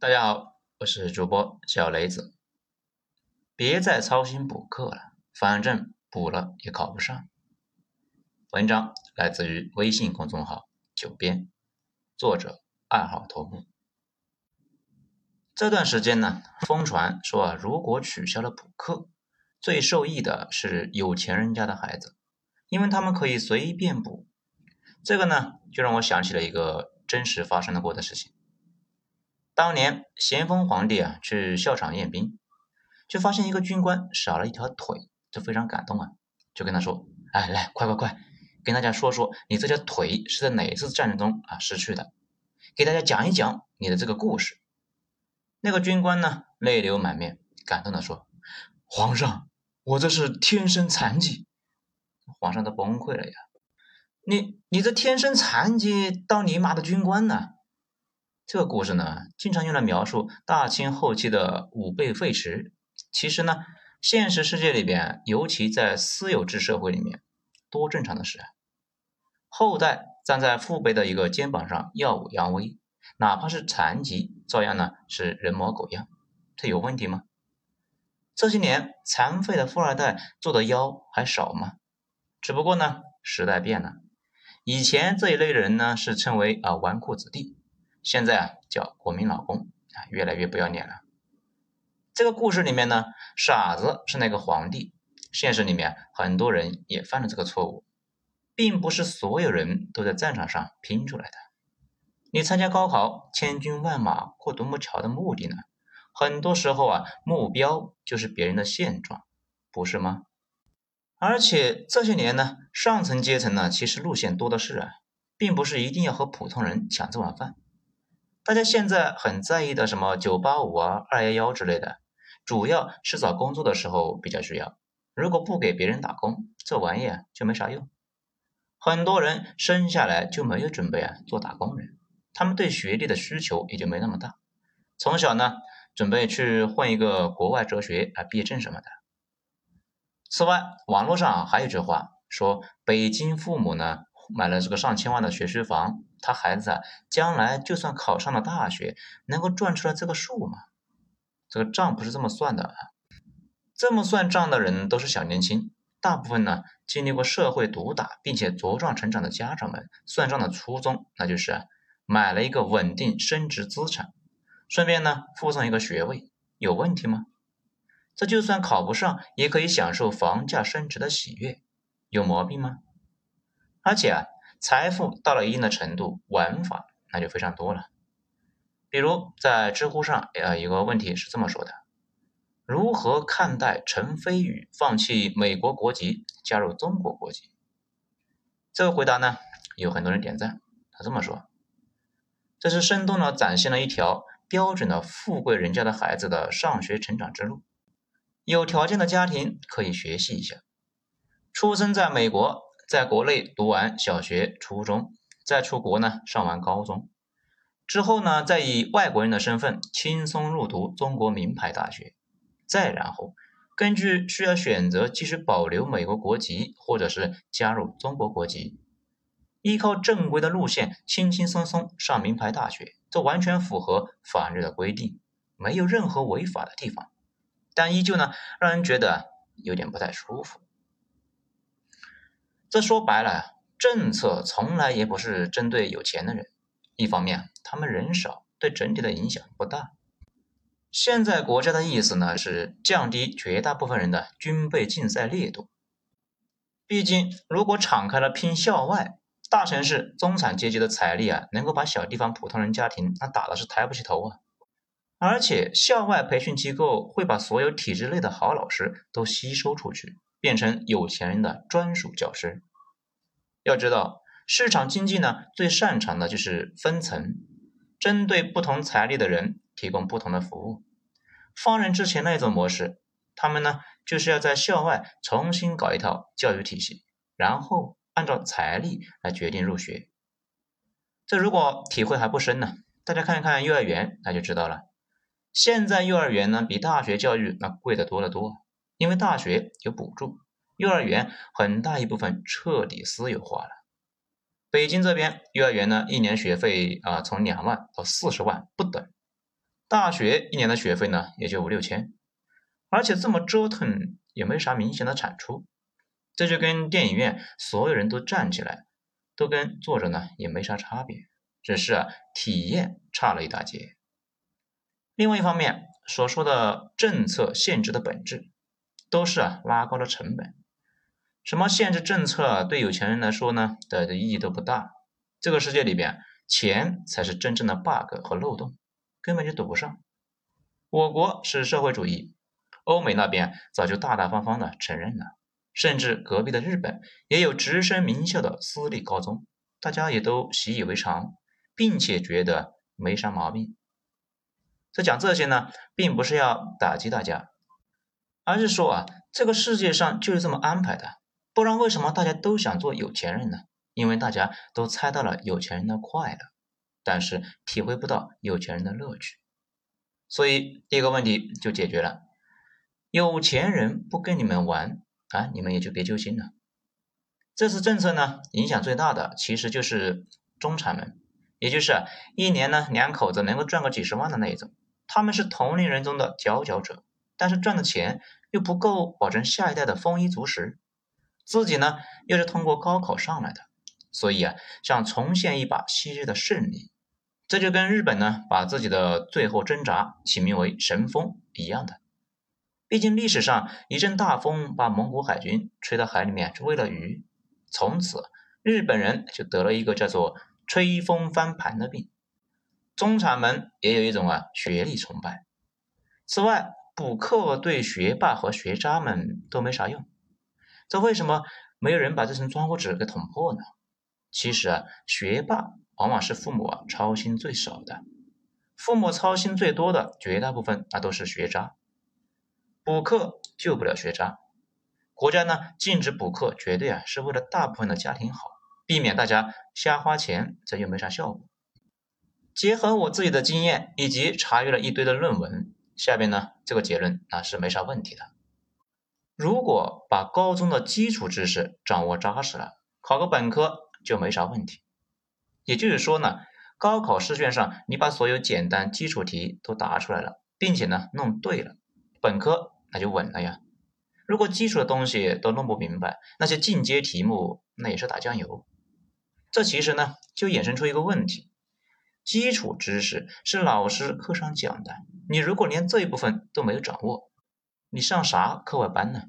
大家好，我是主播小雷子。别再操心补课了，反正补了也考不上。文章来自于微信公众号“九编”，作者二号头目。这段时间呢，疯传说啊，如果取消了补课，最受益的是有钱人家的孩子，因为他们可以随便补。这个呢，就让我想起了一个真实发生的过的事情。当年咸丰皇帝啊去校场验兵，就发现一个军官少了一条腿，就非常感动啊，就跟他说：“哎，来，快快快，跟大家说说你这条腿是在哪次战争中啊失去的，给大家讲一讲你的这个故事。”那个军官呢泪流满面，感动的说：“皇上，我这是天生残疾。”皇上都崩溃了呀！你你这天生残疾当你妈的军官呢？这个故事呢，经常用来描述大清后期的武备废弛。其实呢，现实世界里边，尤其在私有制社会里面，多正常的事啊！后代站在父辈的一个肩膀上耀武扬威，哪怕是残疾，照样呢是人模狗样。这有问题吗？这些年残废的富二代做的妖还少吗？只不过呢，时代变了，以前这一类人呢是称为啊纨绔子弟。现在啊，叫国民老公啊，越来越不要脸了。这个故事里面呢，傻子是那个皇帝。现实里面很多人也犯了这个错误，并不是所有人都在战场上拼出来的。你参加高考，千军万马过独木桥的目的呢？很多时候啊，目标就是别人的现状，不是吗？而且这些年呢，上层阶层呢，其实路线多的是啊，并不是一定要和普通人抢这碗饭。大家现在很在意的什么九八五啊、二幺幺之类的，主要是找工作的时候比较需要。如果不给别人打工，这玩意啊就没啥用。很多人生下来就没有准备啊做打工人，他们对学历的需求也就没那么大。从小呢，准备去混一个国外哲学啊毕业证什么的。此外，网络上还有句话说，北京父母呢。买了这个上千万的学区房，他孩子啊，将来就算考上了大学，能够赚出来这个数吗？这个账不是这么算的啊！这么算账的人都是小年轻，大部分呢经历过社会毒打并且茁壮成长的家长们算账的初衷，那就是买了一个稳定升值资产，顺便呢附上一个学位，有问题吗？这就算考不上，也可以享受房价升值的喜悦，有毛病吗？而且啊，财富到了一定的程度，玩法那就非常多了。比如在知乎上，呃，有个问题是这么说的：如何看待陈飞宇放弃美国国籍，加入中国国籍？这个回答呢，有很多人点赞。他这么说：这是生动的展现了一条标准的富贵人家的孩子的上学成长之路。有条件的家庭可以学习一下，出生在美国。在国内读完小学、初中，再出国呢上完高中，之后呢，再以外国人的身份轻松入读中国名牌大学，再然后根据需要选择继续保留美国国籍，或者是加入中国国籍，依靠正规的路线轻轻松松上名牌大学，这完全符合法律的规定，没有任何违法的地方，但依旧呢让人觉得有点不太舒服。这说白了，政策从来也不是针对有钱的人。一方面，他们人少，对整体的影响不大。现在国家的意思呢，是降低绝大部分人的军备竞赛烈度。毕竟，如果敞开了拼校外，大城市中产阶级的财力啊，能够把小地方普通人家庭那打的是抬不起头啊。而且，校外培训机构会把所有体制内的好老师都吸收出去。变成有钱人的专属教师。要知道，市场经济呢最擅长的就是分层，针对不同财力的人提供不同的服务。放任之前那种模式，他们呢就是要在校外重新搞一套教育体系，然后按照财力来决定入学。这如果体会还不深呢，大家看一看幼儿园，那就知道了。现在幼儿园呢比大学教育那贵的多得多。因为大学有补助，幼儿园很大一部分彻底私有化了。北京这边幼儿园呢，一年学费啊从两万到四十万不等，大学一年的学费呢也就五六千，而且这么折腾也没啥明显的产出，这就跟电影院所有人都站起来，都跟坐着呢也没啥差别，只是啊体验差了一大截。另外一方面，所说的政策限制的本质，都是啊拉高了成本。什么限制政策对有钱人来说呢的意义都不大。这个世界里边，钱才是真正的 bug 和漏洞，根本就堵不上。我国是社会主义，欧美那边早就大大方方的承认了，甚至隔壁的日本也有直升名校的私立高中，大家也都习以为常，并且觉得没啥毛病。在讲这些呢，并不是要打击大家，而是说啊，这个世界上就是这么安排的，不然为什么大家都想做有钱人呢？因为大家都猜到了有钱人的快乐，但是体会不到有钱人的乐趣，所以第一个问题就解决了：有钱人不跟你们玩啊，你们也就别揪心了。这次政策呢，影响最大的其实就是中产们，也就是一年呢两口子能够赚个几十万的那一种。他们是同龄人中的佼佼者，但是赚的钱又不够保证下一代的丰衣足食，自己呢又是通过高考上来的，所以啊想重现一把昔日的胜利，这就跟日本呢把自己的最后挣扎起名为神风一样的。毕竟历史上一阵大风把蒙古海军吹到海里面去喂了鱼，从此日本人就得了一个叫做吹风翻盘的病。中产们也有一种啊学历崇拜。此外，补课对学霸和学渣们都没啥用。这为什么没有人把这层窗户纸给捅破呢？其实啊，学霸往往是父母啊操心最少的，父母操心最多的绝大部分那都是学渣。补课救不了学渣，国家呢禁止补课，绝对啊是为了大部分的家庭好，避免大家瞎花钱，这又没啥效果。结合我自己的经验以及查阅了一堆的论文，下边呢这个结论啊是没啥问题的。如果把高中的基础知识掌握扎实了，考个本科就没啥问题。也就是说呢，高考试卷上你把所有简单基础题都答出来了，并且呢弄对了，本科那就稳了呀。如果基础的东西都弄不明白，那些进阶题目那也是打酱油。这其实呢就衍生出一个问题。基础知识是老师课上讲的，你如果连这一部分都没有掌握，你上啥课外班呢？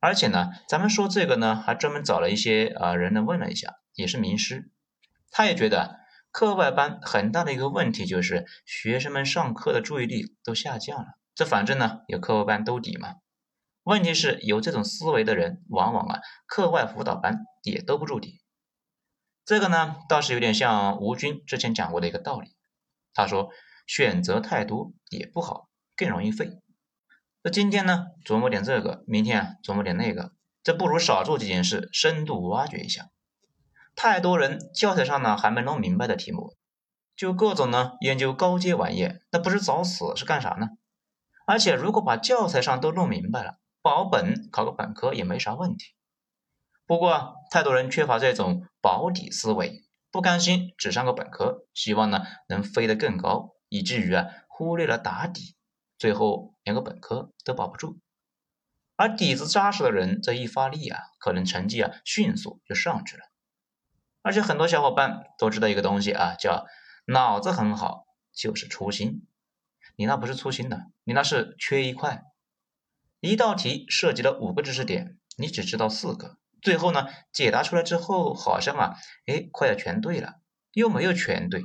而且呢，咱们说这个呢，还专门找了一些啊人来问了一下，也是名师，他也觉得课外班很大的一个问题就是学生们上课的注意力都下降了。这反正呢有课外班兜底嘛。问题是有这种思维的人，往往啊课外辅导班也兜不住底。这个呢，倒是有点像吴军之前讲过的一个道理。他说，选择太多也不好，更容易废。那今天呢，琢磨点这个，明天啊，琢磨点那个，这不如少做几件事，深度挖掘一下。太多人教材上呢还没弄明白的题目，就各种呢研究高阶玩意，那不是找死是干啥呢？而且如果把教材上都弄明白了，保本考个本科也没啥问题。不过，太多人缺乏这种保底思维，不甘心只上个本科，希望呢能飞得更高，以至于啊忽略了打底，最后连个本科都保不住。而底子扎实的人，这一发力啊，可能成绩啊迅速就上去了。而且很多小伙伴都知道一个东西啊，叫脑子很好就是粗心。你那不是粗心的，你那是缺一块。一道题涉及了五个知识点，你只知道四个。最后呢，解答出来之后，好像啊，哎，快要全对了，又没有全对，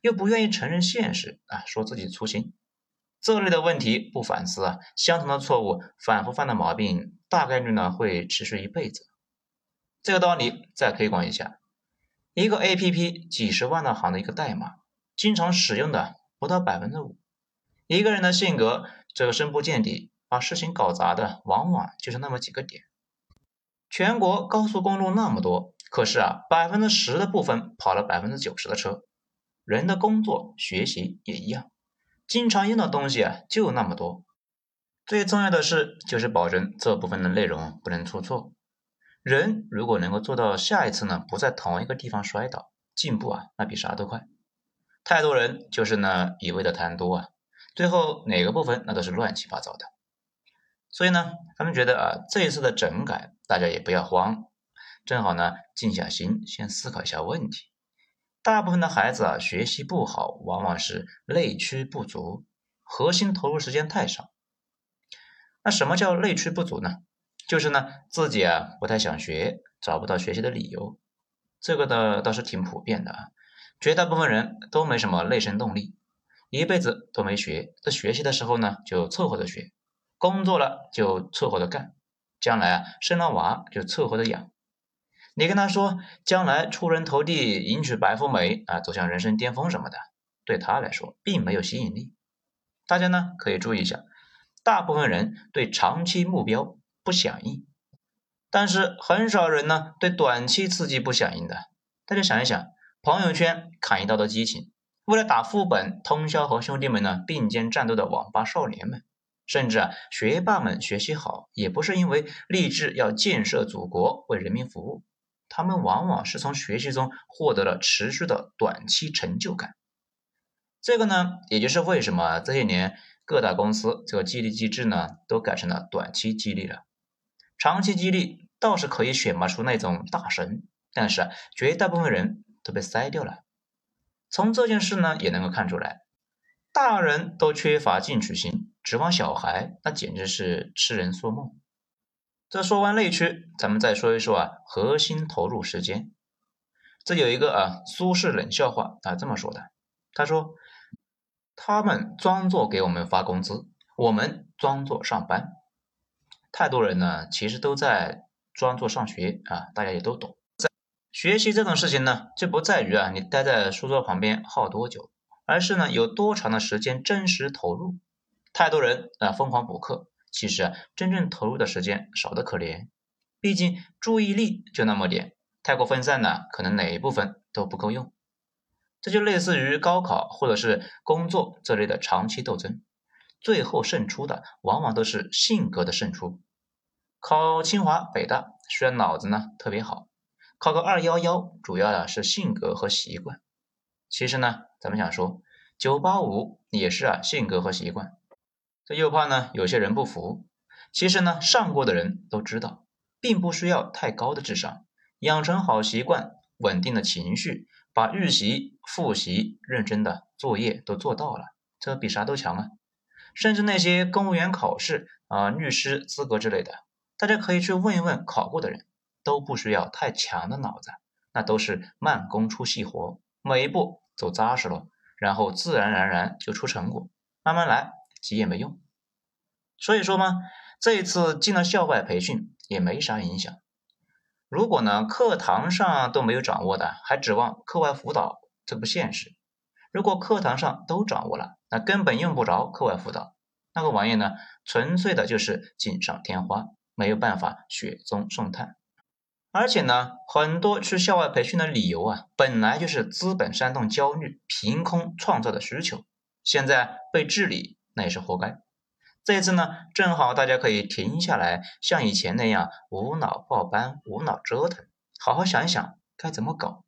又不愿意承认现实啊，说自己粗心，这类的问题不反思啊，相同的错误反复犯的毛病，大概率呢会持续一辈子。这个道理再推广一下，一个 A P P 几十万的行的一个代码，经常使用的不到百分之五。一个人的性格，这个深不见底，把事情搞砸的，往往就是那么几个点。全国高速公路那么多，可是啊，百分之十的部分跑了百分之九十的车。人的工作、学习也一样，经常用的东西啊就那么多。最重要的是，就是保证这部分的内容不能出错。人如果能够做到下一次呢不在同一个地方摔倒，进步啊那比啥都快。太多人就是呢一味的贪多啊，最后哪个部分那都是乱七八糟的。所以呢，他们觉得啊，这一次的整改，大家也不要慌，正好呢静下心，先思考一下问题。大部分的孩子啊，学习不好，往往是内驱不足，核心投入时间太少。那什么叫内驱不足呢？就是呢自己啊不太想学，找不到学习的理由。这个呢倒是挺普遍的啊，绝大部分人都没什么内生动力，一辈子都没学，在学习的时候呢就凑合着学。工作了就凑合着干，将来啊生了娃就凑合着养。你跟他说将来出人头地、迎娶白富美啊，走向人生巅峰什么的，对他来说并没有吸引力。大家呢可以注意一下，大部分人对长期目标不响应，但是很少人呢对短期刺激不响应的。大家想一想，朋友圈砍一刀的激情，为了打副本通宵和兄弟们呢并肩战斗的网吧少年们。甚至啊，学霸们学习好，也不是因为立志要建设祖国、为人民服务，他们往往是从学习中获得了持续的短期成就感。这个呢，也就是为什么这些年各大公司这个激励机制呢，都改成了短期激励了。长期激励倒是可以选拔出那种大神，但是，绝大部分人都被筛掉了。从这件事呢，也能够看出来。大人都缺乏进取心，指望小孩，那简直是痴人说梦。这说完内驱，咱们再说一说啊，核心投入时间。这有一个啊，苏轼冷笑话啊，这么说的：他说，他们装作给我们发工资，我们装作上班。太多人呢，其实都在装作上学啊，大家也都懂。在学习这种事情呢，就不在于啊，你待在书桌旁边耗多久。而是呢，有多长的时间真实投入？太多人啊疯狂补课，其实啊真正投入的时间少得可怜。毕竟注意力就那么点，太过分散呢，可能哪一部分都不够用。这就类似于高考或者是工作这类的长期斗争，最后胜出的往往都是性格的胜出。考清华北大虽然脑子呢特别好，考个二幺幺主要的是性格和习惯。其实呢，咱们想说，九八五也是啊，性格和习惯。又怕呢，有些人不服。其实呢，上过的人都知道，并不需要太高的智商，养成好习惯，稳定的情绪，把预习、复习、认真的作业都做到了，这比啥都强啊！甚至那些公务员考试啊、律师资格之类的，大家可以去问一问考过的人，都不需要太强的脑子，那都是慢工出细活，每一步。走扎实了，然后自然而然就出成果。慢慢来，急也没用。所以说嘛，这一次进了校外培训也没啥影响。如果呢课堂上都没有掌握的，还指望课外辅导，这不现实。如果课堂上都掌握了，那根本用不着课外辅导。那个玩意呢，纯粹的就是锦上添花，没有办法雪中送炭。而且呢，很多去校外培训的理由啊，本来就是资本煽动焦虑、凭空创造的需求，现在被治理，那也是活该。这次呢，正好大家可以停下来，像以前那样无脑报班、无脑折腾，好好想一想该怎么搞，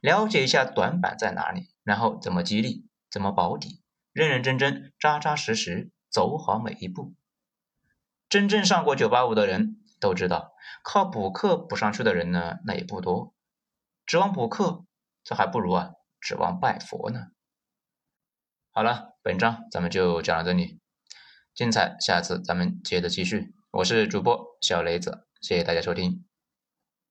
了解一下短板在哪里，然后怎么激励、怎么保底，认认真真、扎扎实实走好每一步。真正上过九八五的人。都知道，靠补课补上去的人呢，那也不多。指望补课，这还不如啊，指望拜佛呢。好了，本章咱们就讲到这里，精彩，下次咱们接着继续。我是主播小雷子，谢谢大家收听。